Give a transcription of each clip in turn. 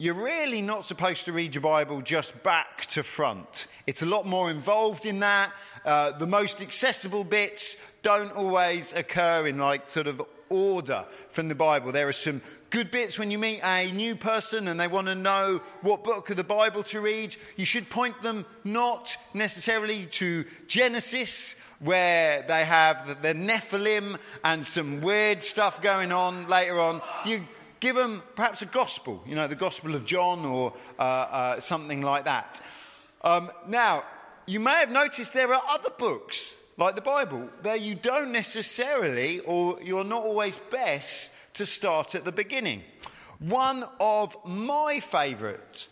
You're really not supposed to read your Bible just back to front. It's a lot more involved in that. Uh, the most accessible bits don't always occur in like sort of order from the Bible. There are some good bits when you meet a new person and they want to know what book of the Bible to read. You should point them not necessarily to Genesis, where they have the Nephilim and some weird stuff going on later on. You give them perhaps a gospel, you know, the Gospel of John or uh, uh, something like that. Um, now, you may have noticed there are other books, like the Bible, there you don't necessarily, or you're not always best to start at the beginning. One of my favourite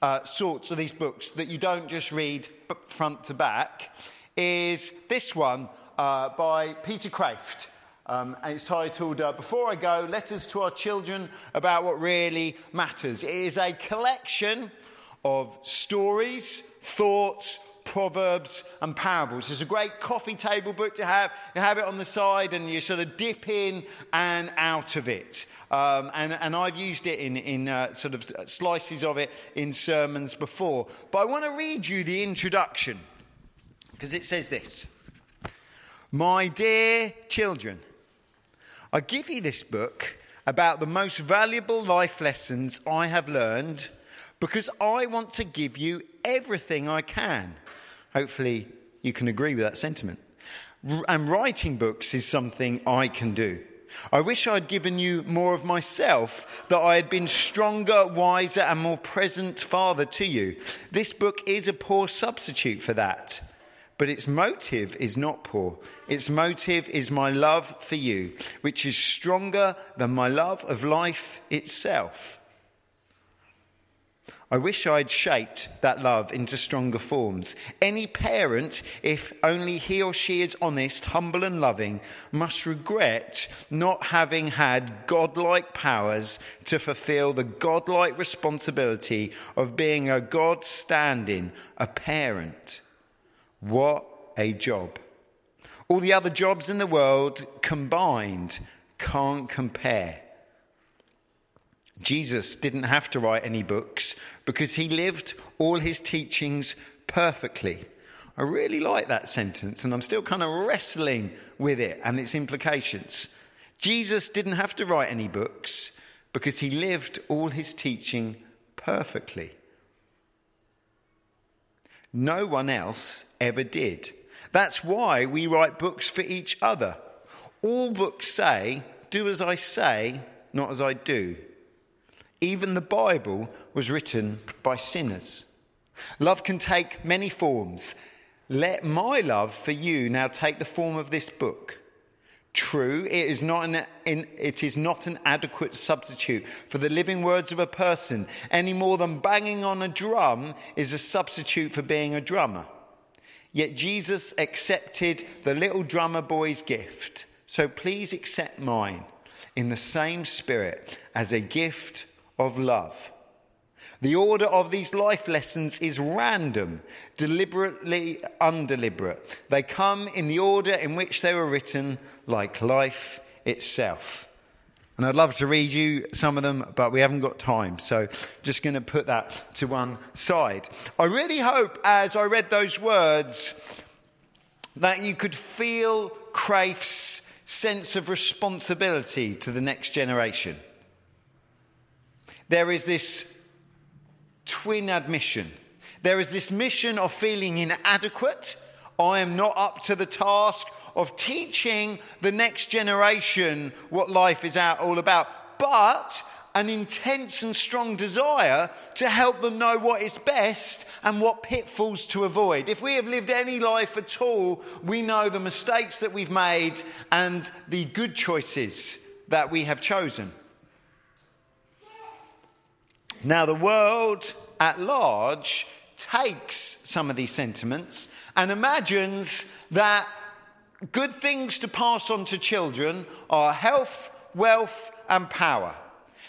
uh, sorts of these books that you don't just read front to back is this one uh, by Peter Kreeft. Um, and it's titled uh, Before I Go Letters to Our Children About What Really Matters. It is a collection of stories, thoughts, proverbs, and parables. It's a great coffee table book to have. You have it on the side and you sort of dip in and out of it. Um, and, and, I've used it in, in uh, sort of slices of it in sermons before. But I want to read you the introduction because it says this My dear children, I give you this book about the most valuable life lessons I have learned because I want to give you everything I can. Hopefully, you can agree with that sentiment. And writing books is something I can do. I wish I'd given you more of myself, that I had been stronger, wiser, and more present father to you. This book is a poor substitute for that. But its motive is not poor. Its motive is my love for you, which is stronger than my love of life itself. I wish I'd shaped that love into stronger forms. Any parent, if only he or she is honest, humble, and loving, must regret not having had godlike powers to fulfill the godlike responsibility of being a God standing, a parent. What a job. All the other jobs in the world combined can't compare. Jesus didn't have to write any books because he lived all his teachings perfectly. I really like that sentence, and I'm still kind of wrestling with it and its implications. Jesus didn't have to write any books because he lived all his teaching perfectly. No one else ever did. That's why we write books for each other. All books say, Do as I say, not as I do. Even the Bible was written by sinners. Love can take many forms. Let my love for you now take the form of this book. True, it is, not an, it is not an adequate substitute for the living words of a person, any more than banging on a drum is a substitute for being a drummer. Yet Jesus accepted the little drummer boy's gift, so please accept mine in the same spirit as a gift of love. The order of these life lessons is random, deliberately undeliberate. They come in the order in which they were written, like life itself. And I'd love to read you some of them, but we haven't got time. So just going to put that to one side. I really hope as I read those words that you could feel Kreeft's sense of responsibility to the next generation. There is this twin admission. There is this mission of feeling inadequate. I am not up to the task of teaching the next generation what life is all about, but an intense and strong desire to help them know what is best and what pitfalls to avoid. If we have lived any life at all, we know the mistakes that we've made and the good choices that we have chosen. Now, the world at large takes some of these sentiments and imagines that good things to pass on to children are health, wealth, and power.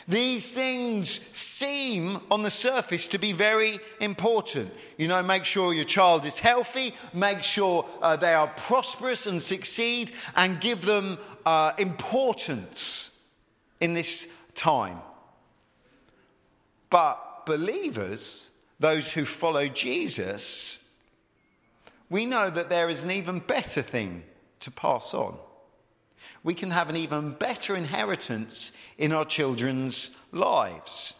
These things seem on the surface to be very important. You know, make sure your child is healthy, make sure uh, they are prosperous and succeed, and give them uh, importance in this time. But believers, those who follow Jesus, we know that there is an even better thing to pass on. We can have an even better inheritance in our children's lives.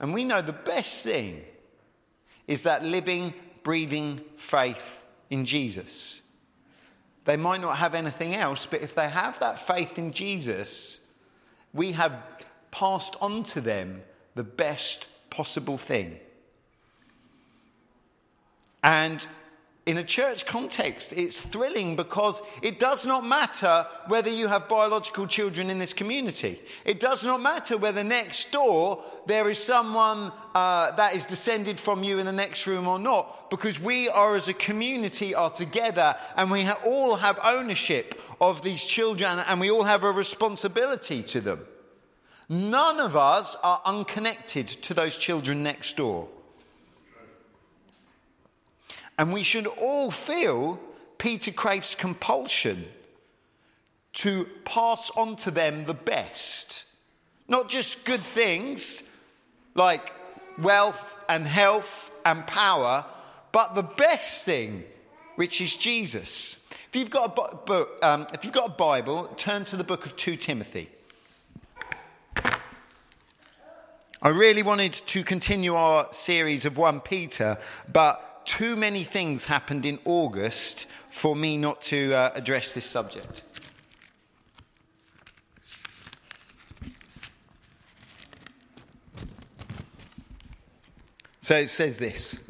And we know the best thing is that living, breathing faith in Jesus. They might not have anything else, but if they have that faith in Jesus, we have passed on to them the best possible thing. And in a church context, it's thrilling because it does not matter whether you have biological children in this community. It does not matter whether next door there is someone uh, that is descended from you in the next room or not, because we are as a community are together and we all have ownership of these children and we all have a responsibility to them. None of us are unconnected to those children next door. And we should all feel Peter Kreeft's compulsion to pass on to them the best. Not just good things like wealth and health and power, but the best thing, which is Jesus. If you've got a, book, um, if you've got a Bible, turn to the book of 2 Timothy. I really wanted to continue our series of 1 Peter, but too many things happened in August for me not to uh, address this subject. So it says this.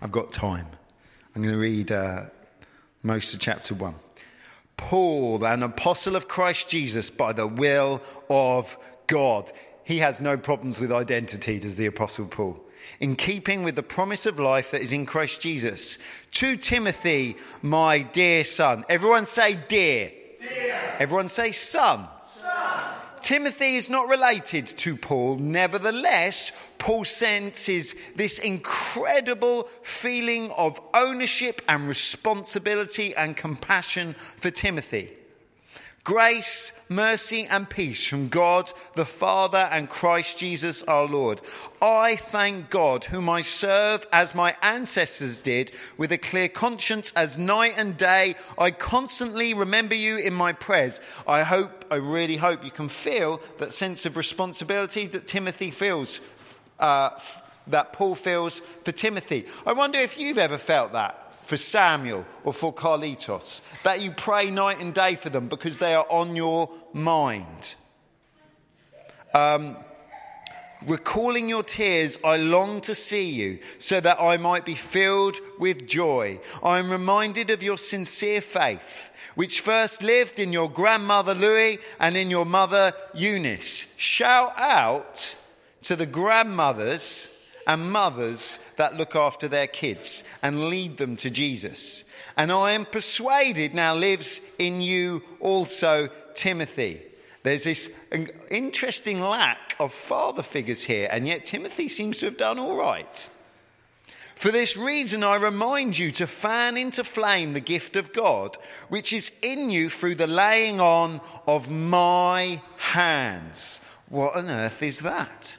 I've got time. I'm going to read uh, most of chapter 1. Paul, an apostle of Christ Jesus by the will of God. He has no problems with identity, does the apostle Paul in keeping with the promise of life that is in Christ Jesus. To Timothy, my dear son. Everyone say dear. dear. Everyone say son. son. Timothy is not related to Paul. Nevertheless, Paul senses this incredible feeling of ownership and responsibility and compassion for Timothy. Grace, mercy, and peace from God the Father and Christ Jesus our Lord. I thank God, whom I serve as my ancestors did, with a clear conscience, as night and day I constantly remember you in my prayers. I hope, I really hope you can feel that sense of responsibility that Timothy feels, uh, that Paul feels for Timothy. I wonder if you've ever felt that for Samuel or for Carlitos, that you pray night and day for them because they are on your mind. Um, Recalling your tears, I long to see you so that I might be filled with joy. I am reminded of your sincere faith, which first lived in your grandmother Lois and in your mother Eunice. Shout out to the grandmothers and mothers that look after their kids and lead them to Jesus. And I am persuaded now lives in you also Timothy. There's this interesting lack of father figures here, and yet Timothy seems to have done all right. For this reason, I remind you to fan into flame the gift of God, which is in you through the laying on of my hands. What on earth is that?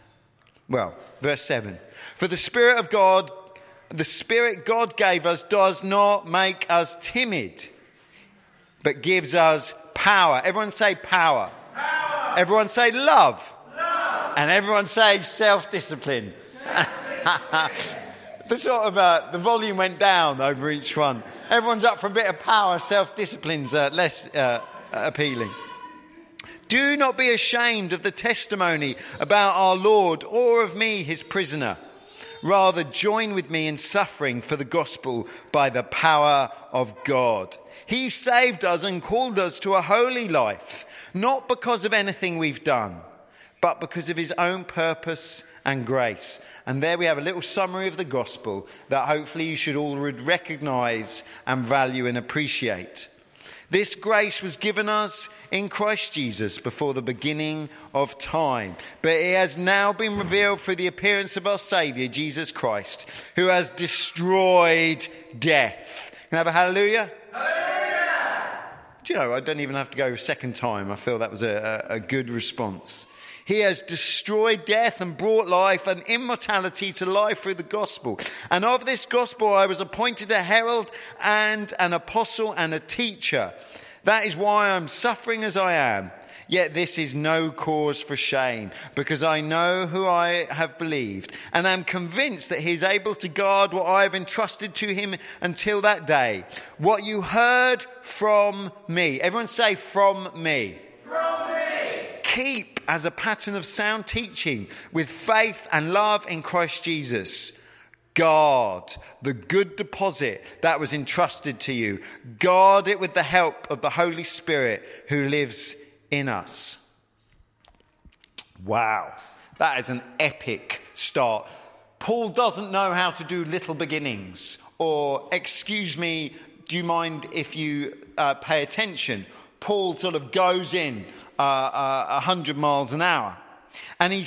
Well, verse 7. For the Spirit of God, the Spirit God gave us does not make us timid, but gives us power. Everyone say power. power. Everyone say love. love. And everyone say self discipline. the sort of uh, the volume went down over each one. Everyone's up for a bit of power. Self discipline's uh, less uh, appealing. Do not be ashamed of the testimony about our Lord or of me, his prisoner. Rather, join with me in suffering for the gospel by the power of God. He saved us and called us to a holy life, not because of anything we've done, but because of his own purpose and grace. And there we have a little summary of the gospel that hopefully you should all recognize and value and appreciate. This grace was given us in Christ Jesus before the beginning of time, but it has now been revealed through the appearance of our Saviour, Jesus Christ, who has destroyed death. Can I have a hallelujah? Hallelujah! Do you know, I don't even have to go a second time. I feel that was a, a, a good response. He has destroyed death and brought life and immortality to life through the gospel. And of this gospel I was appointed a herald and an apostle and a teacher. That is why I'm suffering as I am. Yet this is no cause for shame, because I know who I have believed, and am convinced that he is able to guard what I have entrusted to him until that day. What you heard from me. Everyone say, from me. From me. Keep as a pattern of sound teaching with faith and love in Christ Jesus. Guard the good deposit that was entrusted to you. Guard it with the help of the Holy Spirit who lives in us. Wow, that is an epic start. Paul doesn't know how to do little beginnings, or, excuse me, do you mind if you uh, pay attention? Paul sort of goes in uh, uh, 100 miles an hour. And he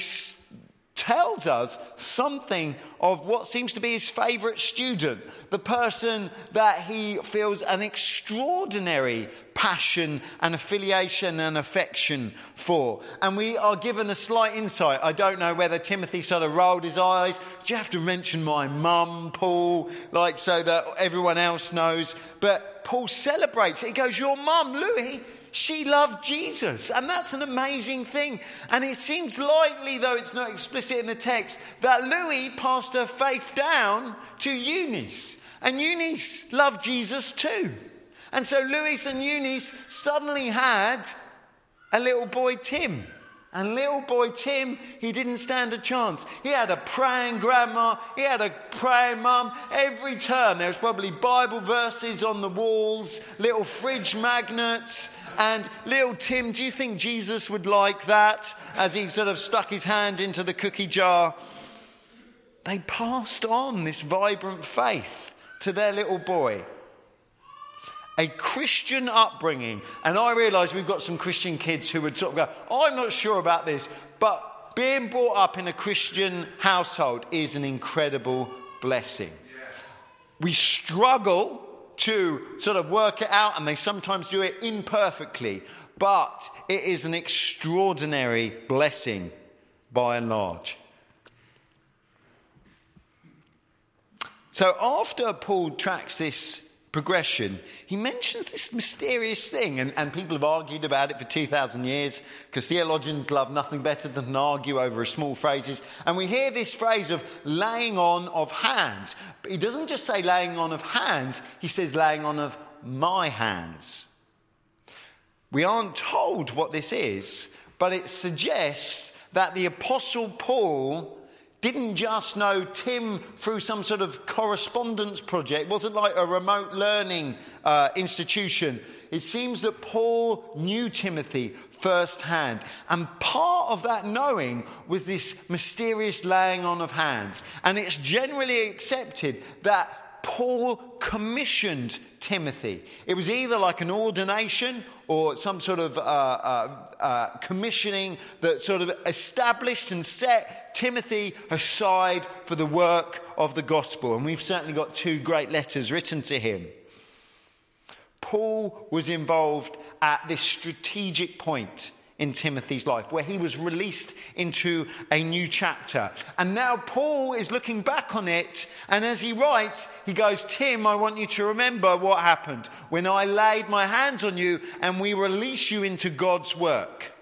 tells us something of what seems to be his favorite student, the person that he feels an extraordinary passion and affiliation and affection for. And we are given a slight insight. I don't know whether Timothy sort of rolled his eyes. Do you have to mention my mum, Paul, like so that everyone else knows? But Paul celebrates it. He goes, Your mum, Lois, she loved Jesus. And that's an amazing thing. And it seems likely, though it's not explicit in the text, that Lois passed her faith down to Eunice. And Eunice loved Jesus too. And so Lois and Eunice suddenly had a little boy, Tim. And little boy Tim, he didn't stand a chance. He had a praying grandma, he had a praying mum. Every turn, there was probably Bible verses on the walls, little fridge magnets, and little Tim, do you think Jesus would like that as he sort of stuck his hand into the cookie jar? They passed on this vibrant faith to their little boy. A Christian upbringing. And I realise we've got some Christian kids who would sort of go, I'm not sure about this, but being brought up in a Christian household is an incredible blessing. We struggle to sort of work it out, and they sometimes do it imperfectly, but it is an extraordinary blessing by and large. So after Paul tracks this progression, he mentions this mysterious thing, and, and people have argued about it for 2,000 years because theologians love nothing better than argue over small phrases. And we hear this phrase of laying on of hands. But he doesn't just say laying on of hands, he says laying on of my hands. We aren't told what this is, but it suggests that the Apostle Paul didn't just know Tim through some sort of correspondence project. It wasn't like a remote learning uh, institution. It seems that Paul knew Timothy firsthand. And part of that knowing was this mysterious laying on of hands. And it's generally accepted that Paul commissioned Timothy. It was either like an ordination or some sort of uh, uh, uh, commissioning that sort of established and set Timothy aside for the work of the gospel. And we've certainly got two great letters written to him. Paul was involved at this strategic point in Timothy's life, where he was released into a new chapter. And now Paul is looking back on it, and as he writes, he goes, Tim, I want you to remember what happened when I laid my hands on you and we release you into God's work.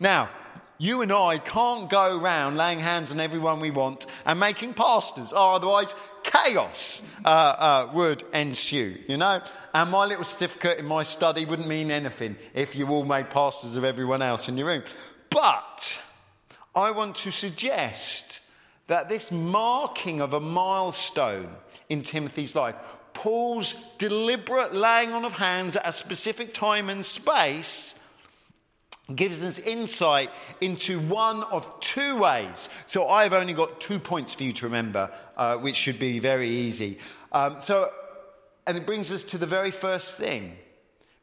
Now, you and I can't go around laying hands on everyone we want and making pastors, or otherwise chaos uh, uh, would ensue, you know? And my little certificate in my study wouldn't mean anything if you all made pastors of everyone else in your room. But I want to suggest that this marking of a milestone in Timothy's life, Paul's deliberate laying on of hands at a specific time and space, gives us insight into one of two ways. So I've only got two points for you to remember, uh, which should be very easy. Um, so, and it brings us to the very first thing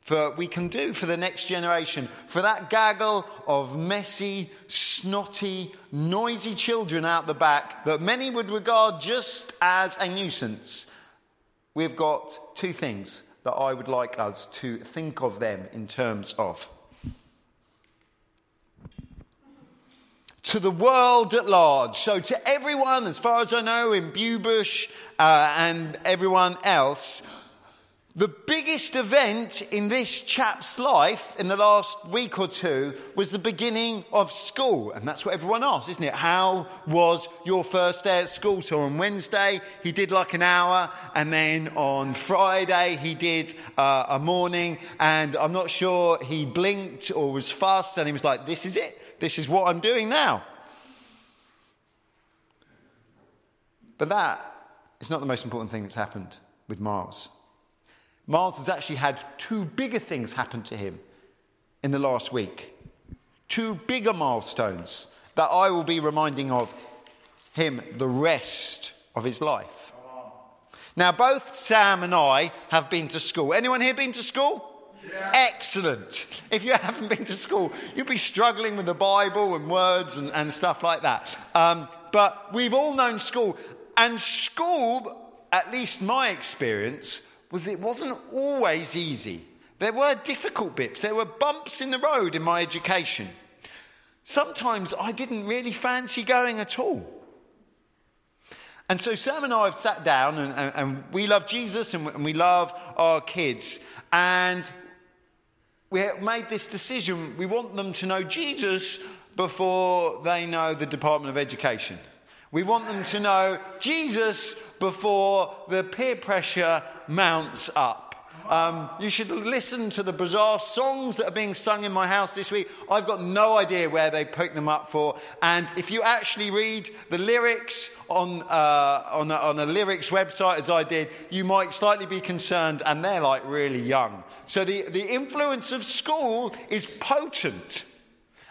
for we can do for the next generation, for that gaggle of messy, snotty, noisy children out the back that many would regard just as a nuisance. We've got two things that I would like us to think of them in terms of. To the world at large. So, to everyone, as far as I know, in Bewbush uh, and everyone else, the biggest event in this chap's life in the last week or two was the beginning of school. And that's what everyone asks, isn't it? How was your first day at school? So on Wednesday, he did like an hour. And then on Friday, he did uh, a morning. And I'm not sure he blinked or was fast. And he was like, This is it. This is what I'm doing now. But that is not the most important thing that's happened with Miles. Miles has actually had two bigger things happen to him in the last week. Two bigger milestones that I will be reminding of him the rest of his life. Now, both Sam and I have been to school. Anyone here been to school? Yeah. Excellent. If you haven't been to school, you'd be struggling with the Bible and words and, and stuff like that. Um, but we've all known school. And school, at least my experience, was it wasn't always easy. There were difficult bits, there were bumps in the road in my education. Sometimes I didn't really fancy going at all. And so Sam and I have sat down, and, and, and we love Jesus and, and we love our kids. And we made this decision we want them to know Jesus before they know the Department of Education. We want them to know Jesus before the peer pressure mounts up. Um, you should listen to the bizarre songs that are being sung in my house this week. I've got no idea where they picked them up for. And if you actually read the lyrics on, uh, on, a, on a lyrics website, as I did, you might slightly be concerned, and they're like really young. So the, the influence of school is potent.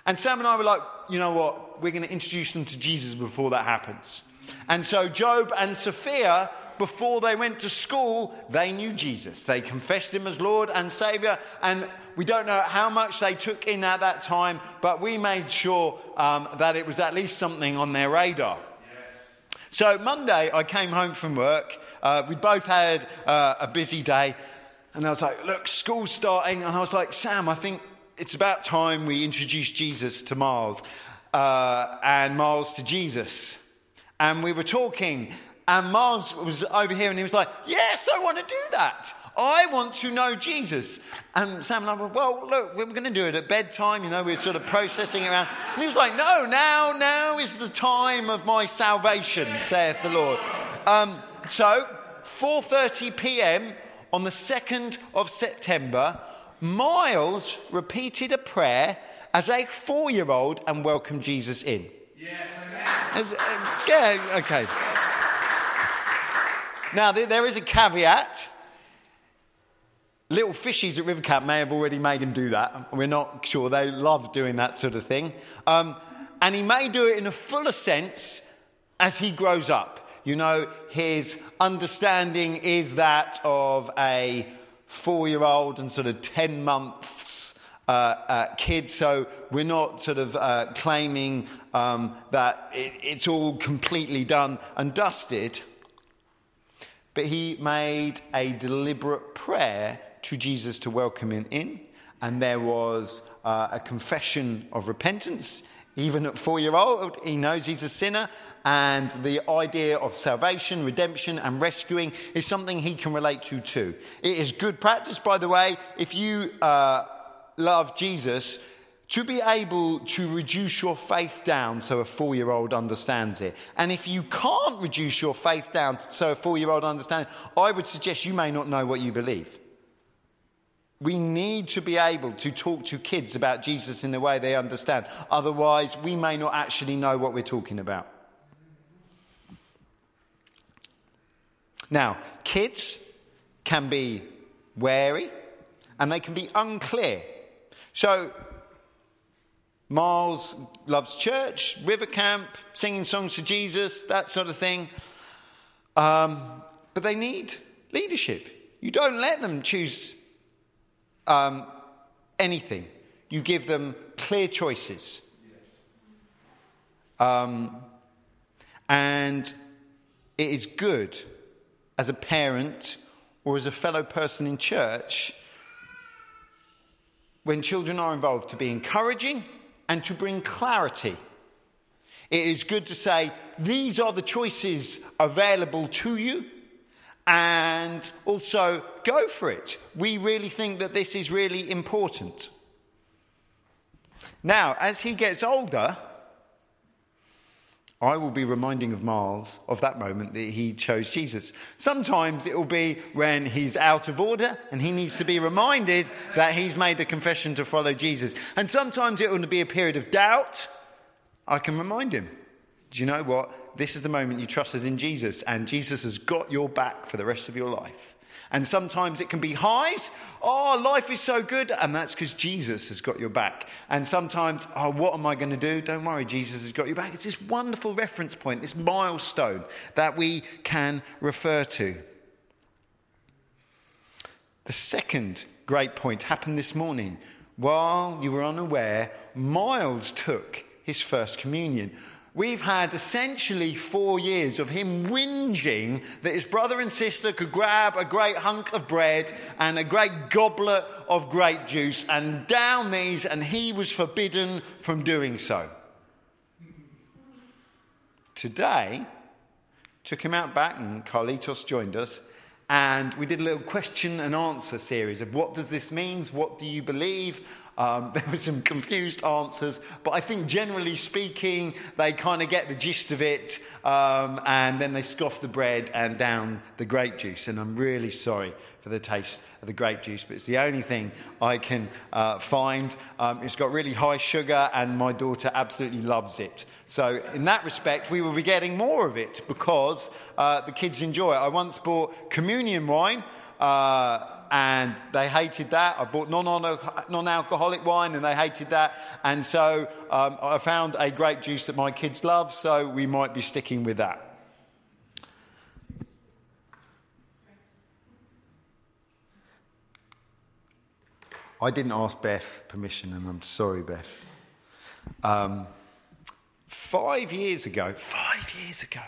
And Sam and I were like, you know what? We're going to introduce them to Jesus before that happens. And so Job and Sophia, before they went to school, they knew Jesus. They confessed him as Lord and Savior. And we don't know how much they took in at that time, but we made sure um, that it was at least something on their radar. So Monday, I came home from work. Uh, we both had uh, a busy day. And I was like, look, school's starting. And I was like, Sam, I think it's about time we introduce Jesus to Miles uh, and Miles to Jesus and we were talking, and Miles was over here and he was like, Yes, I want to do that. I want to know Jesus. And Sam and I were, Well, look, we're going to do it at bedtime. You know, we're sort of processing around. And he was like, No, now, now is the time of my salvation, saith the Lord. Um, so, 4:30 p.m. on the 2nd of September, Miles repeated a prayer as a four-year-old and welcomed Jesus in. Yes, amen. Uh, yeah, okay. Now, there is a caveat. Little fishies at Rivercamp may have already made him do that. We're not sure. They love doing that sort of thing. Um, and he may do it in a fuller sense as he grows up. You know, his understanding is that of a four year old and sort of 10 months uh, uh, kids, so we're not sort of uh, claiming um, that it, it's all completely done and dusted. But he made a deliberate prayer to Jesus to welcome him in, and there was uh, a confession of repentance. Even at four year old, he knows he's a sinner, and the idea of salvation, redemption, and rescuing is something he can relate to too. It is good practice, by the way, if you uh, love Jesus to be able to reduce your faith down so a four year old understands it. And if you can't reduce your faith down so a four year old understands it, I would suggest you may not know what you believe. We need to be able to talk to kids about Jesus in the way they understand. Otherwise, we may not actually know what we're talking about. Now, kids can be wary and they can be unclear so, Miles loves church, river camp, singing songs to Jesus, that sort of thing. Um, but they need leadership. You don't let them choose um, anything, you give them clear choices. Um, and it is good as a parent or as a fellow person in church when children are involved to be encouraging and to bring clarity It is good to say, these are the choices available to you, and also go for it. We really think that this is really important. Now, as he gets older, I will be reminding of Miles of that moment that he chose Jesus. Sometimes it will be when he's out of order and he needs to be reminded that he's made a confession to follow Jesus. And sometimes it will be a period of doubt. I can remind him. Do you know what? This is the moment you trusted in Jesus, and Jesus has got your back for the rest of your life. And sometimes it can be highs. Oh, life is so good. And that's because Jesus has got your back. And sometimes, oh, what am I going to do? Don't worry, Jesus has got your back. It's this wonderful reference point, this milestone that we can refer to. The second great point happened this morning. While you were unaware, Miles took his first communion. We've had essentially four years of him whinging that his brother and sister could grab a great hunk of bread and a great goblet of grape juice and down these, and he was forbidden from doing so. Today, took him out back, and Carlitos joined us, and we did a little question and answer series of what does this mean? What do you believe? Um, there were some confused answers, but I think generally speaking, they kind of get the gist of it, um, and then they scoff the bread and down the grape juice. And I'm really sorry for the taste of the grape juice, but it's the only thing I can uh, find. Um, it's got really high sugar, and my daughter absolutely loves it. So, in that respect, we will be getting more of it because uh, the kids enjoy it. I once bought communion wine. Uh, and they hated that. I bought non alcoholic wine and they hated that. And so um, I found a grape juice that my kids love, so we might be sticking with that. I didn't ask Beth permission, and I'm sorry, Beth. Um, five years ago, five years ago,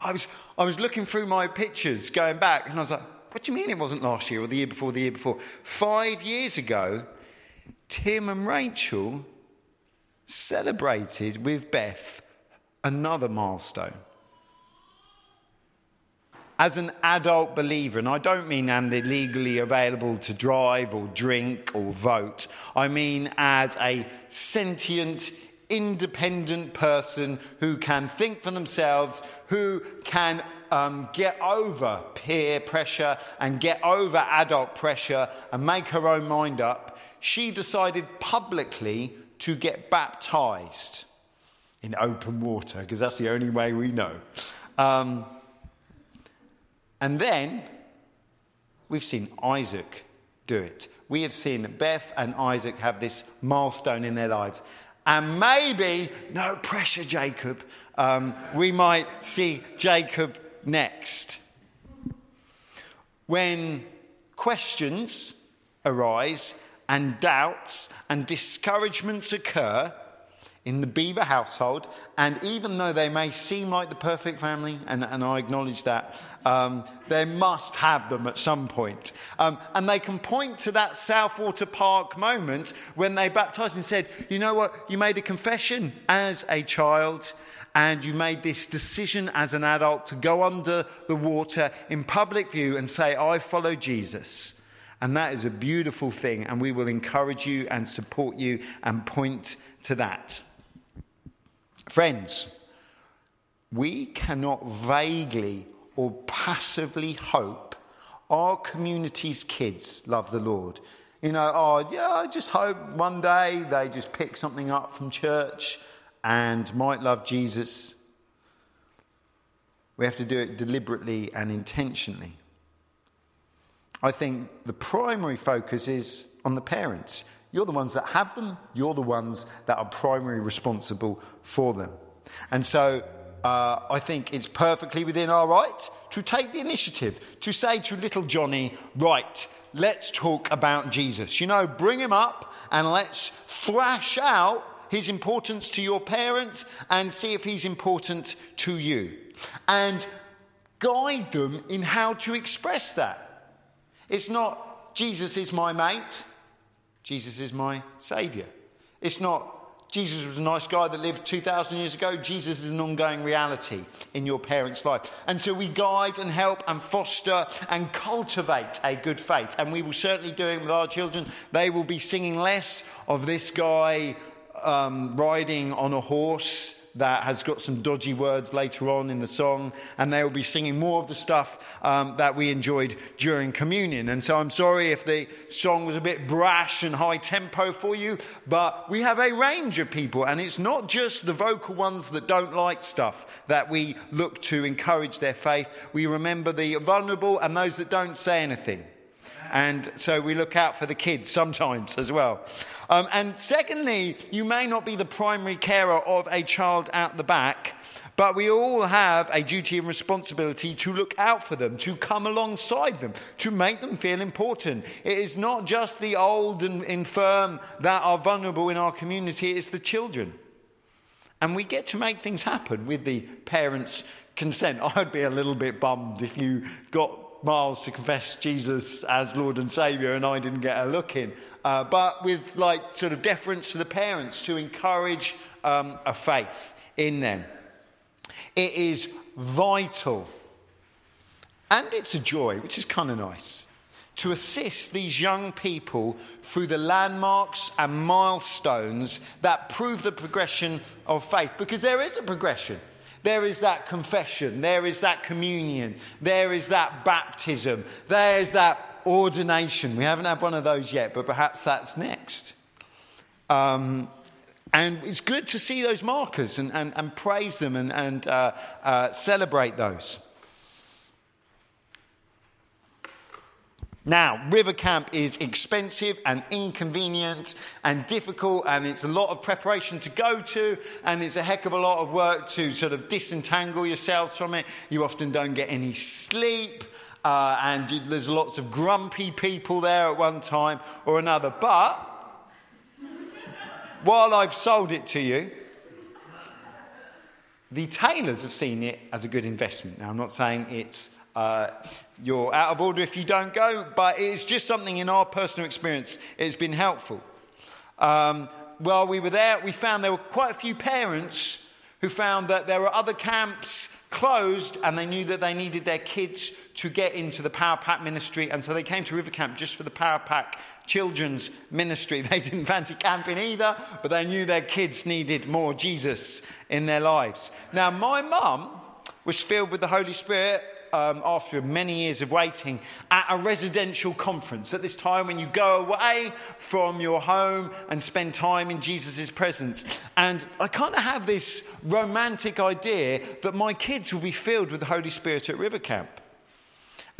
I was, I was looking through my pictures going back, and I was like, what do you mean it wasn't last year or the year before the year before? Five years ago, Tim and Rachel celebrated with Beth another milestone. As an adult believer, and I don't mean I'm legally available to drive or drink or vote, I mean as a sentient, independent person who can think for themselves, who can um, get over peer pressure and get over adult pressure and make her own mind up, she decided publicly to get baptized in open water, because that's the only way we know. Um, and then we've seen Isaac do it. We have seen Beth and Isaac have this milestone in their lives. And maybe, no pressure, Jacob, um, we might see Jacob next. When questions arise and doubts and discouragements occur in the Beaver household, and even though they may seem like the perfect family, and, and I acknowledge that, um, they must have them at some point. Um, and they can point to that Southwater Park moment when they baptized and said, You know what? You made a confession as a child and you made this decision as an adult to go under the water in public view and say, I follow Jesus. And that is a beautiful thing, and we will encourage you and support you and point to that. Friends, we cannot vaguely or passively hope our community's kids love the Lord. You know, oh, yeah, I just hope one day they just pick something up from church and might love Jesus, we have to do it deliberately and intentionally. I think the primary focus is on the parents. You're the ones that have them, you're the ones that are primarily responsible for them. And so uh, I think it's perfectly within our right to take the initiative to say to little Johnny, right, let's talk about Jesus. You know, bring him up and let's thrash out his importance to your parents and see if he's important to you. And guide them in how to express that. It's not, Jesus is my mate, Jesus is my saviour. It's not, Jesus was a nice guy that lived 2,000 years ago. Jesus is an ongoing reality in your parents' life. And so we guide and help and foster and cultivate a good faith. And we will certainly do it with our children. They will be singing less of this guy um, riding on a horse that has got some dodgy words later on in the song, and they will be singing more of the stuff um, that we enjoyed during communion. And so I'm sorry if the song was a bit brash and high tempo for you, but we have a range of people, and it's not just the vocal ones that don't like stuff that we look to encourage their faith. We remember the vulnerable and those that don't say anything. And so we look out for the kids sometimes as well. Um, and secondly, you may not be the primary carer of a child out the back, but we all have a duty and responsibility to look out for them, to come alongside them, to make them feel important. It is not just the old and infirm that are vulnerable in our community, it's the children. And we get to make things happen with the parents' consent. I'd be a little bit bummed if you got Miles to confess Jesus as Lord and Saviour, and I didn't get a look in. Uh, but with like sort of deference to the parents to encourage um, a faith in them. It is vital, and it's a joy, which is kind of nice, to assist these young people through the landmarks and milestones that prove the progression of faith, because there is a progression. There is that confession. There is that communion. There is that baptism. There is that ordination. We haven't had one of those yet, but perhaps that's next. Um, and it's good to see those markers and, and, and praise them and, and uh, uh, celebrate those. Now, river camp is expensive and inconvenient and difficult, and it's a lot of preparation to go to, and it's a heck of a lot of work to sort of disentangle yourselves from it. You often don't get any sleep, uh, and you, there's lots of grumpy people there at one time or another. But while I've sold it to you, the tailors have seen it as a good investment. Now, I'm not saying it's uh, you're out of order if you don't go, but it's just something in our personal experience, it's been helpful. Um, while we were there, we found there were quite a few parents who found that there were other camps closed and they knew that they needed their kids to get into the Power Pack ministry. And so they came to River Camp just for the Power Pack children's ministry. They didn't fancy camping either, but they knew their kids needed more Jesus in their lives. Now, my mum was filled with the Holy Spirit um, after many years of waiting at a residential conference. At this time, when you go away from your home and spend time in Jesus' presence. And I kind of have this romantic idea that my kids will be filled with the Holy Spirit at River Camp.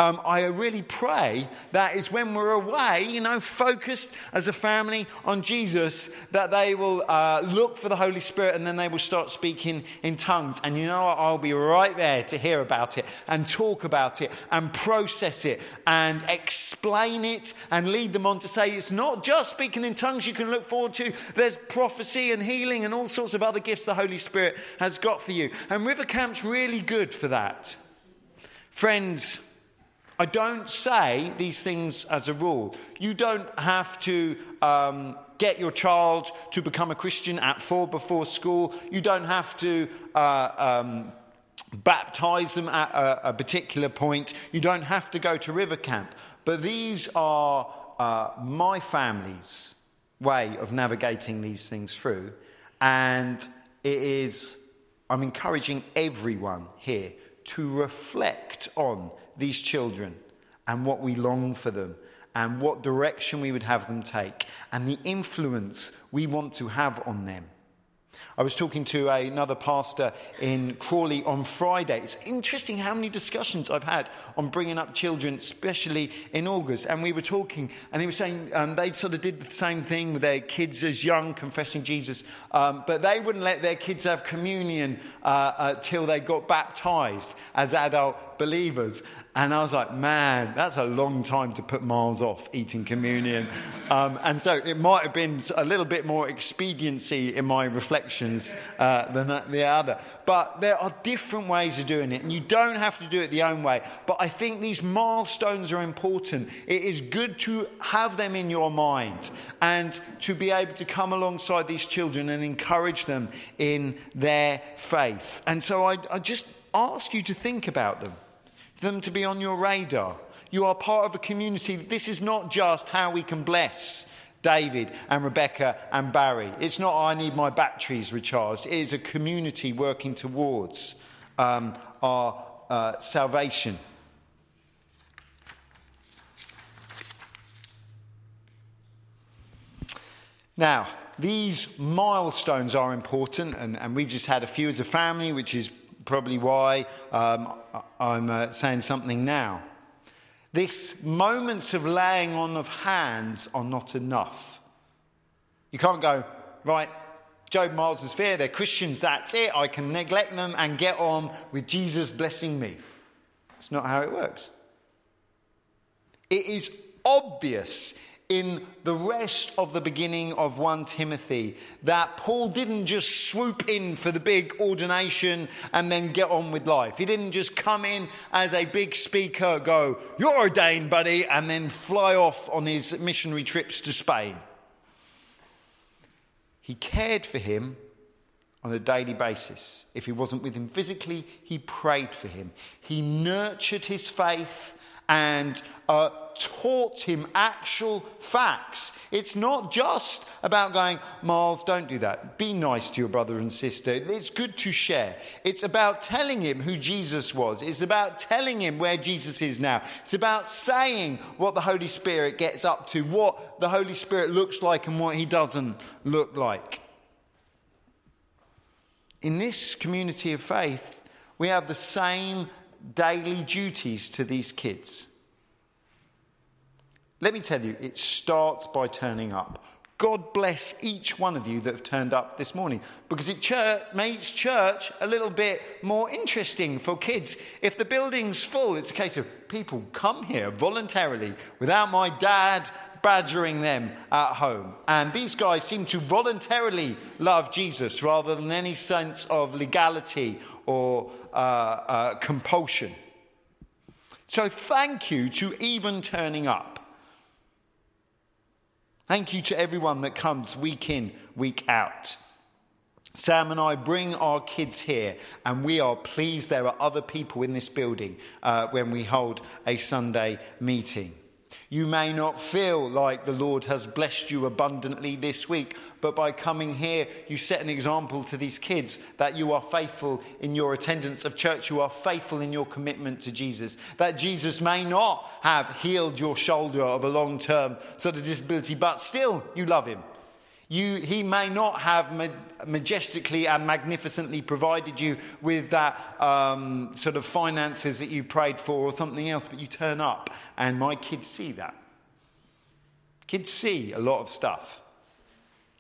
Um, I really pray that is when we're away, you know, focused as a family on Jesus, that they will uh, look for the Holy Spirit and then they will start speaking in tongues. And you know what? I'll be right there to hear about it and talk about it and process it and explain it and lead them on to say it's not just speaking in tongues you can look forward to, there's prophecy and healing and all sorts of other gifts the Holy Spirit has got for you. And River Camp's really good for that. Friends, I don't say these things as a rule. You don't have to um, get your child to become a Christian at four before school. You don't have to uh, um, baptize them at a, a, particular point. You don't have to go to river camp. But these are uh, my family's way of navigating these things through. And it is, I'm encouraging everyone here to reflect on these children and what we long for them and what direction we would have them take and the influence we want to have on them. I was talking to another pastor in Crawley on Friday. It's interesting how many discussions I've had on bringing up children, especially in August. And we were talking, and he was saying um, they sort of did the same thing with their kids as young, confessing Jesus, um, but they wouldn't let their kids have communion uh, uh, till they got baptized as adult believers. And I was like, man, that's a long time to put miles off eating communion. Um, and so it might have been a little bit more expediency in my reflections uh, than the other. But there are different ways of doing it, and you don't have to do it the own way. But I think these milestones are important. It is good to have them in your mind and to be able to come alongside these children and encourage them in their faith. And so I, I just ask you to think about them, them to be on your radar. You are part of a community. This is not just how we can bless David and Rebecca and Barry. It's not, I need my batteries recharged. It is a community working towards um, our uh, salvation. Now, these milestones are important, and, and, we've just had a few as a family, which is probably why um, I'm uh, saying something now. This moments of laying on of hands are not enough. You can't go, right, Job Miles and Fear, they're Christians, that's it. I can neglect them and get on with Jesus blessing me. It's not how it works. It is obvious in the rest of the beginning of 1 Timothy that Paul didn't just swoop in for the big ordination and then get on with life. He didn't just come in as a big speaker, go, You're ordained, buddy, and then fly off on his missionary trips to Spain. He cared for him on a daily basis. If he wasn't with him physically, he prayed for him. He nurtured his faith and uh, taught him actual facts. It's not just about going, Miles, don't do that. Be nice to your brother and sister. It's good to share. It's about telling him who Jesus was. It's about telling him where Jesus is now. It's about saying what the Holy Spirit gets up to, what the Holy Spirit looks like, and what he doesn't look like. In this community of faith, we have the same daily duties to these kids. Let me tell you, it starts by turning up. God bless each one of you that have turned up this morning because it church, makes church a little bit more interesting for kids. If the building's full, it's a case of people come here voluntarily without my dad badgering them at home. And these guys seem to voluntarily love Jesus rather than any sense of legality or uh, uh, compulsion. So, thank you to even turning up. Thank you to everyone that comes week in, week out. Sam and I bring our kids here, and we are pleased there are other people in this building uh, when we hold a Sunday meeting. You may not feel like the Lord has blessed you abundantly this week, but by coming here, you set an example to these kids that you are faithful in your attendance of church, you are faithful in your commitment to Jesus. That Jesus may not have healed your shoulder of a long term sort of disability, but still you love him. You, he may not have majestically and magnificently provided you with that um, sort of finances that you prayed for or something else, but you turn up, and my kids see that. Kids see a lot of stuff.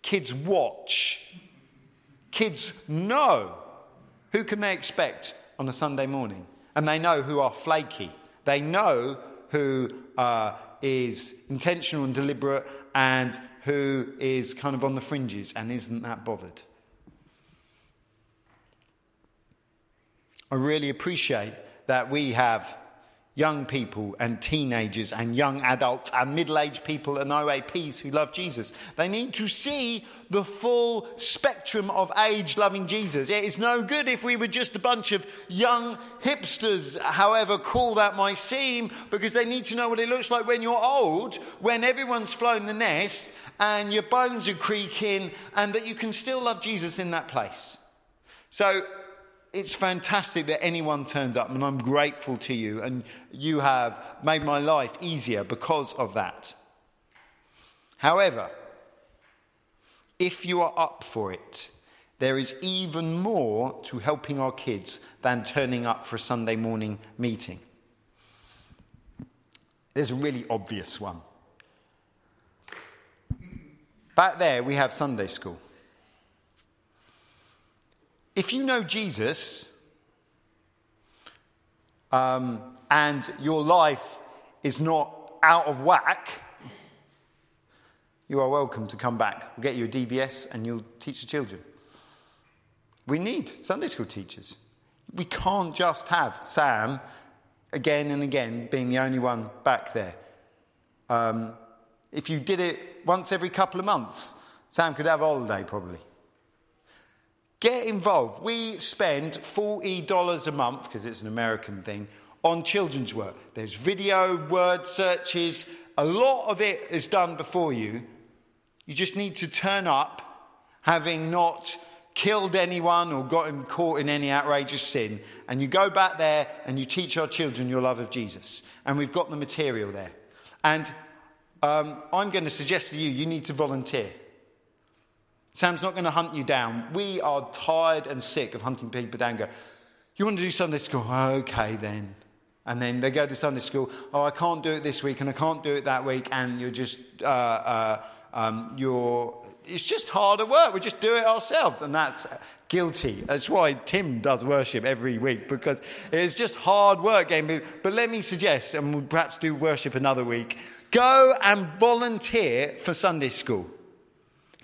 Kids watch. Kids know. Who can they expect on a Sunday morning? And they know who are flaky. They know who uh, is intentional and deliberate and who is kind of on the fringes and isn't that bothered. I really appreciate that we have young people and teenagers and young adults and middle aged people and OAPs who love Jesus. They need to see the full spectrum of age loving Jesus. It is no good if we were just a bunch of young hipsters, however cool that might seem, because they need to know what it looks like when you're old, when everyone's flown the nest and your bones are creaking, and that you can still love Jesus in that place. So it's fantastic that anyone turns up, and I'm grateful to you, and you have made my life easier because of that. However, if you are up for it, there is even more to helping our kids than turning up for a Sunday morning meeting. There's a really obvious one. Back there, we have Sunday school. If you know Jesus um, and your life is not out of whack, you are welcome to come back. We'll get you a DBS and you'll teach the children. We need Sunday school teachers. We can't just have Sam again and again being the only one back there. Um, if you did it once every couple of months, Sam could have a holiday probably. Get involved. We spend $40 a month, because it's an American thing, on children's work. There's video, word searches, a lot of it is done before you. You just need to turn up, having not killed anyone or gotten caught in any outrageous sin, and you go back there and you teach our children your love of Jesus. And we've got the material there. And um, I'm going to suggest to you, you need to volunteer. Sam's not going to hunt you down. We are tired and sick of hunting people down. Go, you want to do Sunday school? Okay, then. And then they go to Sunday school. Oh, I can't do it this week, and I can't do it that week, and you're just uh, uh, um, you're it's just harder work. We just do it ourselves, and that's guilty. That's why Tim does worship every week because it's just hard work But let me suggest, and we'll perhaps do worship another week. Go and volunteer for Sunday school.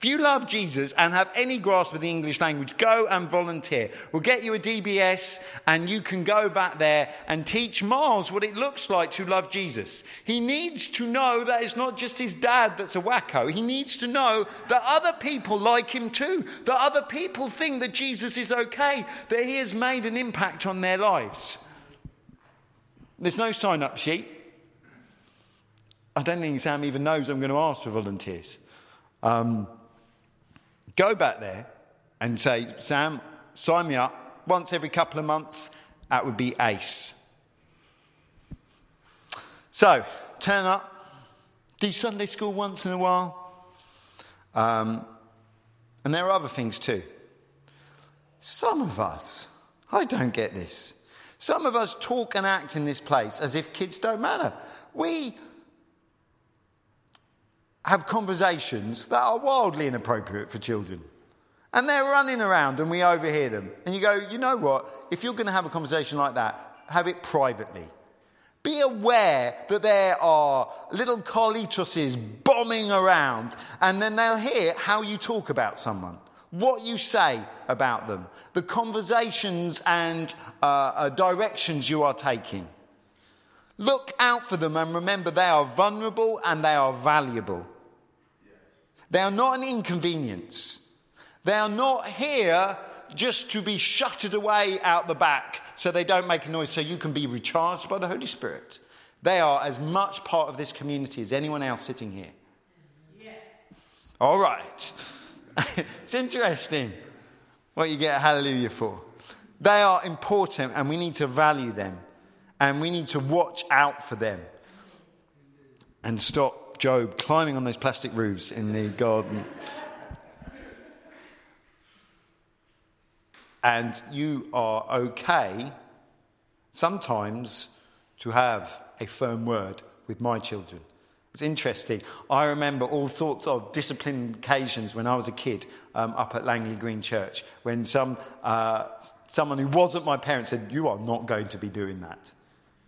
If you love Jesus and have any grasp of the English language, go and volunteer. We'll get you a DBS and you can go back there and teach Miles what it looks like to love Jesus. He needs to know that it's not just his dad that's a wacko. He needs to know that other people like him too, that other people think that Jesus is okay, that he has made an impact on their lives. There's no sign up sheet. I don't think Sam even knows I'm going to ask for volunteers. Um, Go back there and say, Sam, sign me up once every couple of months. That would be ace. So, turn up, do Sunday school once in a while. Um, and there are other things too. Some of us, I don't get this. Some of us talk and act in this place as if kids don't matter. We have conversations that are wildly inappropriate for children. And they're running around and we overhear them. And you go, you know what? If you're going to have a conversation like that, have it privately. Be aware that there are little Carlitoses bombing around, and then they'll hear how you talk about someone, what you say about them, the conversations and uh, uh, directions you are taking. Look out for them and remember they are vulnerable and they are valuable. They are not an inconvenience. They are not here just to be shuttered away out the back so they don't make a noise so you can be recharged by the Holy Spirit. They are as much part of this community as anyone else sitting here. Yeah. All right. it's interesting what you get a hallelujah for. They are important and we need to value them and we need to watch out for them and stop Job climbing on those plastic roofs in the garden. And you are okay sometimes to have a firm word with my children. It's interesting. I remember all sorts of discipline occasions when I was a kid um, up at Langley Green Church when some, uh, someone who wasn't my parent said, You are not going to be doing that.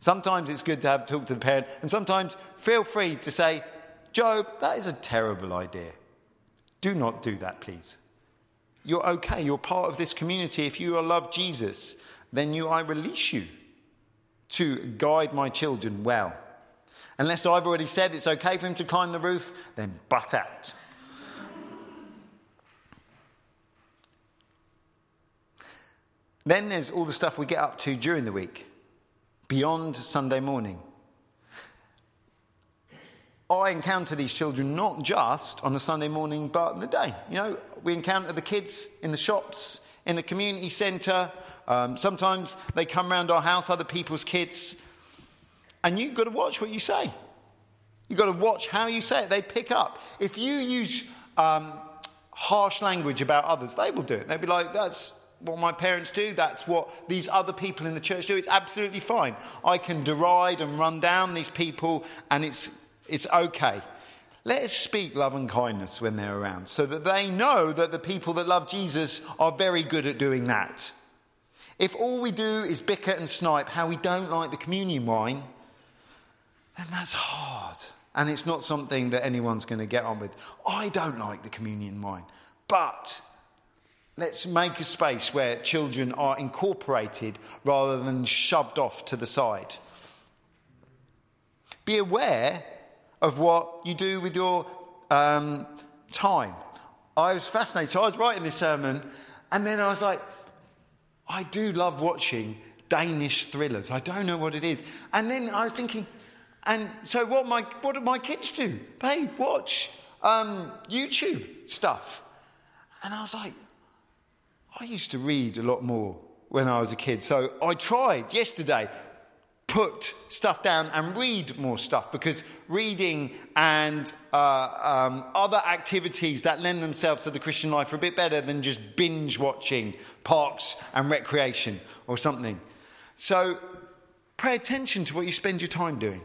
Sometimes it's good to have talk to the parent, and sometimes feel free to say, Job, that is a terrible idea. Do not do that, please. You're okay. You're part of this community. If you love Jesus, then you, I release you to guide my children well. Unless I've already said it's okay for him to climb the roof, then butt out. then there's all the stuff we get up to during the week beyond Sunday morning. I encounter these children not just on a Sunday morning, but in the day. You know, we encounter the kids in the shops, in the community centre. Um, sometimes they come around our house, other people's kids. And you've got to watch what you say. You've got to watch how you say it. They pick up. If you use um, harsh language about others, they will do it. They'll be like, that's what my parents do, that's what these other people in the church do. It's absolutely fine. I can deride and run down these people, and it's, it's okay. Let us speak love and kindness when they're around so that they know that the people that love Jesus are very good at doing that. If all we do is bicker and snipe how we don't like the communion wine, then that's hard. And it's not something that anyone's going to get on with. I don't like the communion wine, but Let's make a space where children are incorporated rather than shoved off to the side. Be aware of what you do with your um, time. I was fascinated. So I was writing this sermon, and then I was like, I do love watching Danish thrillers. I don't know what it is. And then I was thinking, and so what, my, what do my kids do? They watch um, YouTube stuff. And I was like, I used to read a lot more when I was a kid. So I tried yesterday put stuff down and read more stuff because reading and uh, um, other activities that lend themselves to the Christian life are a bit better than just binge watching parks and recreation or something. So pay attention to what you spend your time doing.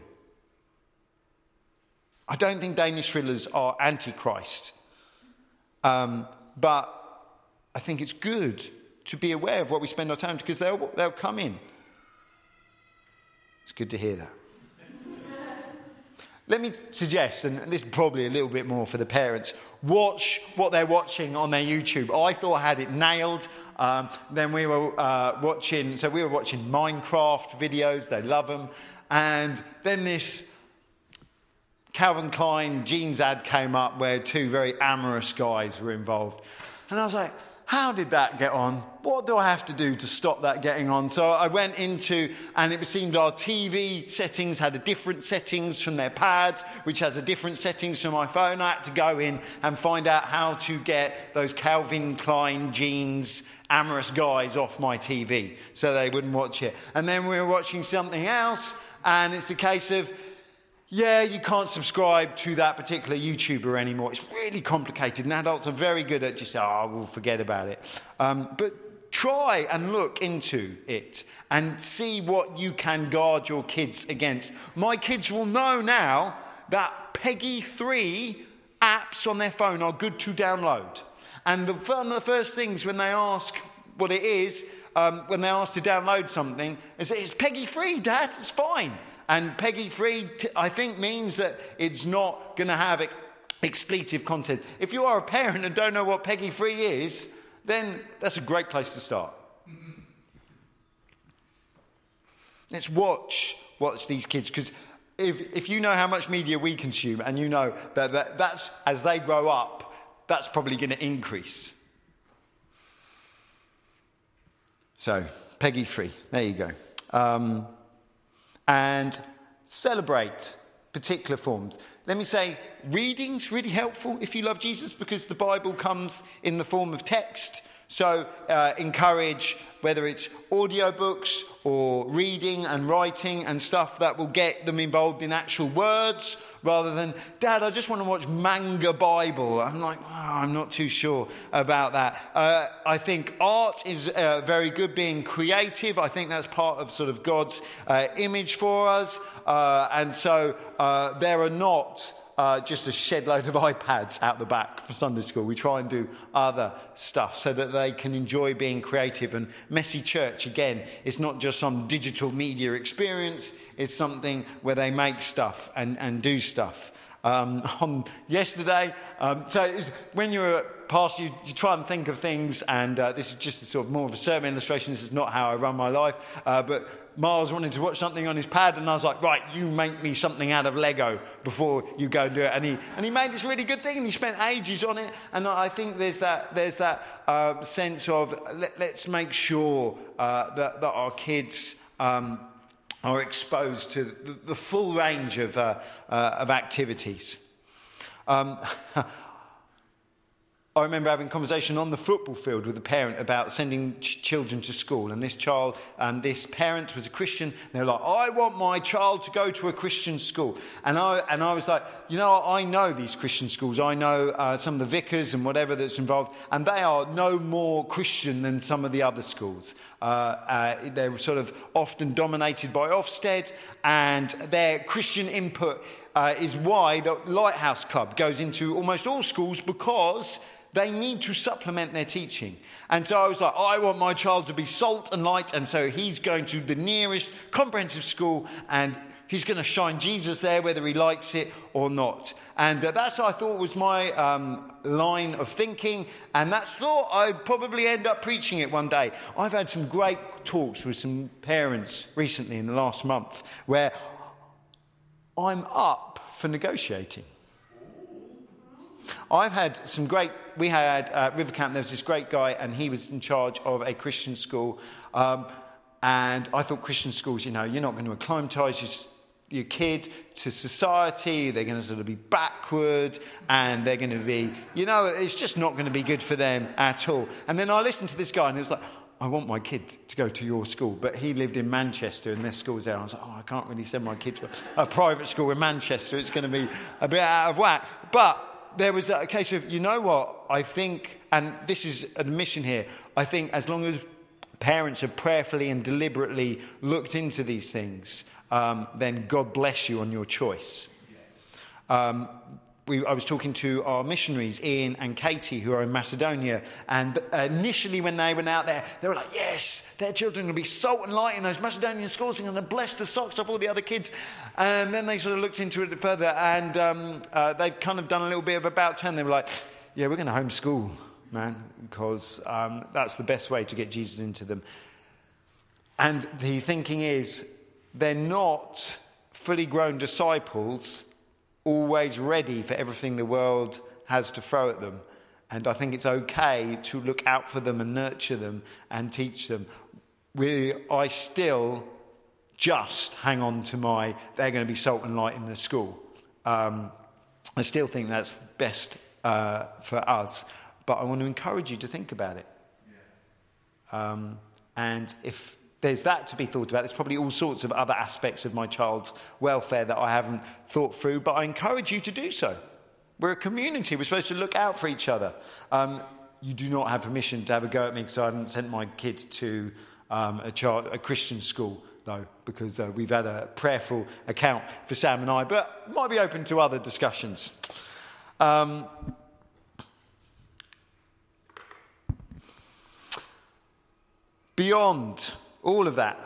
I don't think Danish thrillers are antichrist, um, but I think it's good to be aware of what we spend our time because they'll, they'll come in. It's good to hear that. Let me suggest, and this is probably a little bit more for the parents, watch what they're watching on their YouTube. I thought I had it nailed. Um, then we were uh, watching, so we were watching Minecraft videos, they love them. And then this Calvin Klein jeans ad came up where two very amorous guys were involved. And I was like, how did that get on? What do I have to do to stop that getting on? So I went into, and it seemed our TV settings had a different settings from their pads, which has a different settings from my phone. I had to go in and find out how to get those Calvin Klein jeans amorous guys off my TV so they wouldn't watch it. And then we were watching something else, and it's a case of yeah, you can't subscribe to that particular YouTuber anymore. It's really complicated, and adults are very good at just, oh, we'll forget about it. Um, but try and look into it and see what you can guard your kids against. My kids will know now that PEGI 3 apps on their phone are good to download. And the, one of the first things when they ask what it is, um, when they ask to download something, is it's PEGI free, Dad, it's fine. And PEGI free, I think, means that it's not going to have expletive content. If you are a parent and don't know what PEGI free is, then that's a great place to start. Let's watch watch these kids because if, if you know how much media we consume and you know that, that that's as they grow up, that's probably going to increase. So, Peggy free, there you go. Um, and celebrate particular forms. Let me say, reading's really helpful if you love Jesus because the Bible comes in the form of text. So uh, encourage whether it's audiobooks or reading and writing and stuff that will get them involved in actual words rather than, Dad, I just want to watch Manga Bible. I'm like, oh, I'm not too sure about that. Uh, I think art is uh, very good, being creative. I think that's part of sort of God's uh, image for us. Uh, and so uh, there are not uh, just a shed load of iPads out the back for Sunday school. We try and do other stuff so that they can enjoy being creative. And Messy Church, again, it's not just some digital media experience, it's something where they make stuff and, and do stuff. Um, on yesterday, um, so when you're at pastor, you, you, try and think of things, and uh, this is just sort of more of a sermon illustration. This is not how I run my life, uh, but Miles wanted to watch something on his pad, and I was like, right, you make me something out of Lego before you go and do it. And he, and he made this really good thing, and he spent ages on it. And I think there's that, there's that uh, sense of let, us make sure uh, that, that our kids. Um, are exposed to the, the full range of, uh, uh, of activities. Um, I remember having a conversation on the football field with a parent about sending ch- children to school. And this child and this parent was a Christian. They were like, I want my child to go to a Christian school. And I, and I was like, you know, I know these Christian schools. I know uh, some of the vicars and whatever that's involved. And they are no more Christian than some of the other schools. Uh, uh, they're sort of often dominated by Ofsted. And their Christian input uh, is why the Lighthouse Club goes into almost all schools because they need to supplement their teaching. And so I was like, I want my child to be salt and light. And so he's going to the nearest comprehensive school and he's going to shine Jesus there, whether he likes it or not. And uh, that's, I thought, was my um, line of thinking. And that's thought I'd probably end up preaching it one day. I've had some great talks with some parents recently in the last month where I'm up for negotiating. I've had some great, we had at River Camp, there was this great guy, and he was in charge of a Christian school. Um, and I thought Christian schools, you know, you're not going to acclimatise your, kid to society. They're going to sort of be backward and they're going to be, you know, it's just not going to be good for them at all. And then I listened to this guy and he was like, I want my kid to go to your school. But he lived in Manchester and their school's there. I was like, oh, I can't really send my kid to a private school in Manchester. It's going to be a bit out of whack. But there was a case of, you know what, I think, and this is admission here, I think as long as parents have prayerfully and deliberately looked into these things, um, then God bless you on your choice. Um, we, I was talking to our missionaries, Ian and Katie, who are in Macedonia. And initially, when they went out there, they were like, Yes, their children will be salt and light in those Macedonian schools and going to bless the socks off all the other kids. And then they sort of looked into it further and um, uh, they've kind of done a little bit of about turn. They were like, Yeah, we're going to homeschool man, because um, that's the best way to get Jesus into them. And the thinking is, they're not fully grown disciples, always ready for everything the world has to throw at them. And I think it's okay to look out for them and nurture them and teach them. We, I still just hang on to my, they're going to be salt and light in the school. Um, I still think that's best uh, for us but I want to encourage you to think about it. Um, and if there's that to be thought about, there's probably all sorts of other aspects of my child's welfare that I haven't thought through, but I encourage you to do so. We're a community, we're supposed to look out for each other. Um, you do not have permission to have a go at me because I haven't sent my kids to um, a, child, a, Christian school, though, because uh, we've had a prayerful account for Sam and I, but might be open to other discussions. Um, Beyond all of that,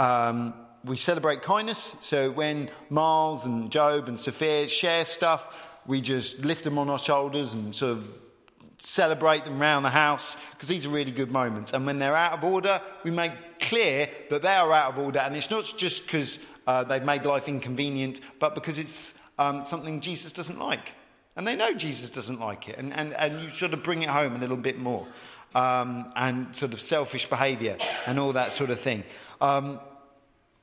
um, we celebrate kindness. So when Miles and Job and Sophia share stuff, we just lift them on our shoulders and sort of celebrate them around the house because these are really good moments. And when they're out of order, we make clear that they are out of order. And it's not just because uh, they've made life inconvenient, but because it's um, something Jesus doesn't like. And they know Jesus doesn't like it. And, and, and you sort of bring it home a little bit more um, and sort of selfish behaviour and all that sort of thing. Um,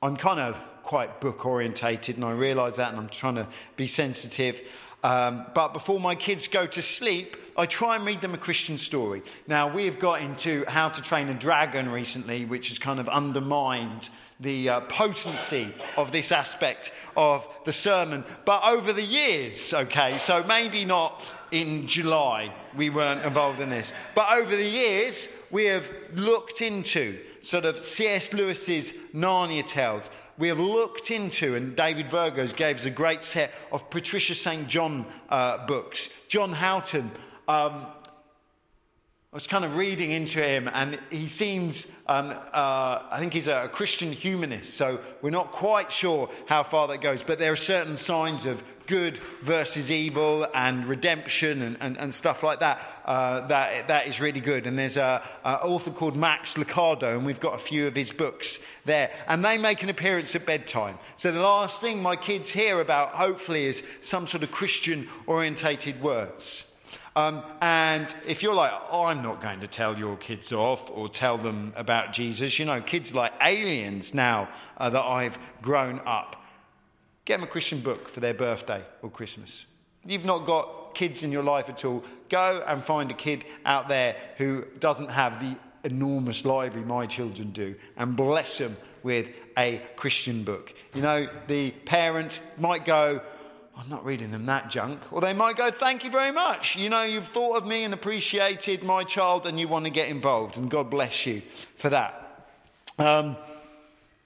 I'm kind of quite book orientated, and I realise that, and I'm trying to be sensitive. Um, but before my kids go to sleep, I try and read them a Christian story. Now, we have got into How to Train a Dragon recently, which has kind of undermined the uh, potency of this aspect of the sermon. But over the years, okay, so maybe not in July, we weren't involved in this. But over the years, we have looked into sort of C.S. Lewis's Narnia Tales. We have looked into, and David Virgos gave us a great set of Patricia St. John uh, books. John Houghton um, I was kind of reading into him, and he seems, um, uh, I think he's a Christian humanist, so we're not quite sure how far that goes, but there are certain signs of good versus evil and redemption and, and, and stuff like that, uh, that. That is really good. And there's an author called Max Lucado, and we've got a few of his books there, and they make an appearance at bedtime. So the last thing my kids hear about, hopefully, is some sort of Christian orientated words. Um, and if you're like, oh, I'm not going to tell your kids off or tell them about Jesus, you know, kids like aliens now uh, that I've grown up, get them a Christian book for their birthday or Christmas. You've not got kids in your life at all, go and find a kid out there who doesn't have the enormous library my children do and bless them with a Christian book. You know, the parent might go, I'm not reading them that junk. Or they might go, Thank you very much. You know, you've thought of me and appreciated my child and you want to get involved. And God bless you for that. Um,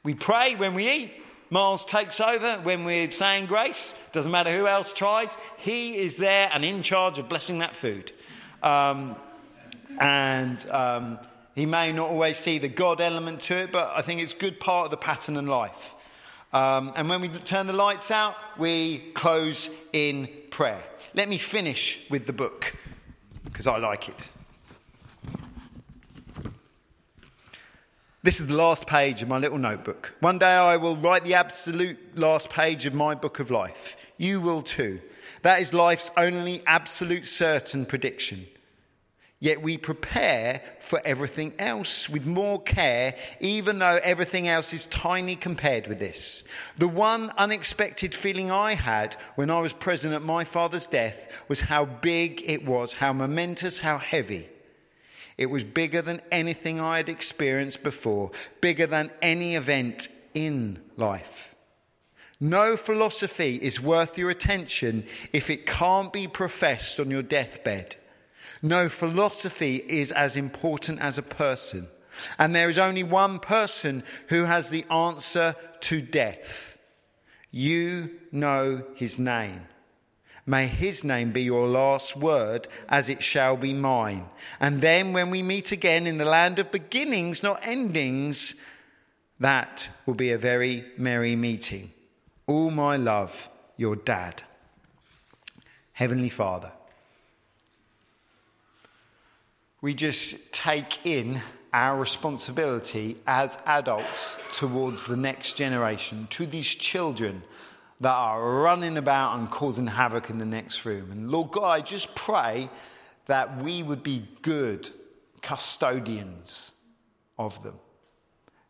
we pray when we eat. Miles takes over when we're saying grace. Doesn't matter who else tries. He is there and in charge of blessing that food. Um, and um, he may not always see the God element to it, but I think it's good part of the pattern in life. Um, and when we turn the lights out, we close in prayer. Let me finish with the book because I like it. This is the last page of my little notebook. One day I will write the absolute last page of my book of life. You will too. That is life's only absolute certain prediction. Yet we prepare for everything else with more care, even though everything else is tiny compared with this. The one unexpected feeling I had when I was present at my father's death was how big it was, how momentous, how heavy. It was bigger than anything I had experienced before, bigger than any event in life. No philosophy is worth your attention if it can't be professed on your deathbed. No philosophy is as important as a person. And there is only one person who has the answer to death. You know his name. May his name be your last word, as it shall be mine. And then when we meet again in the land of beginnings, not endings, that will be a very merry meeting. All my love, your dad. Heavenly Father, we just take in our responsibility as adults towards the next generation, to these children that are running about and causing havoc in the next room. And Lord God, I just pray that we would be good custodians of them,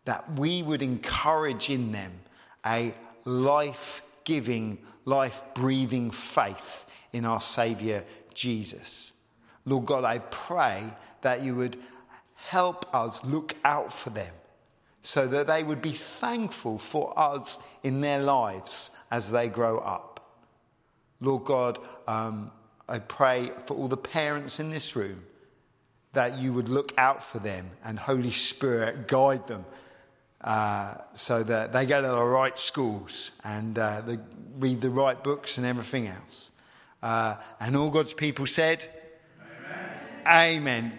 that we would encourage in them a life giving, life breathing faith in our Saviour Jesus. Lord God, I pray that you would help us look out for them so that they would be thankful for us in their lives as they grow up. Lord God, um, I pray for all the parents in this room that you would look out for them and Holy Spirit guide them uh, so that they go to the right schools and uh, read the right books and everything else. Uh, and all God's people said. Amen.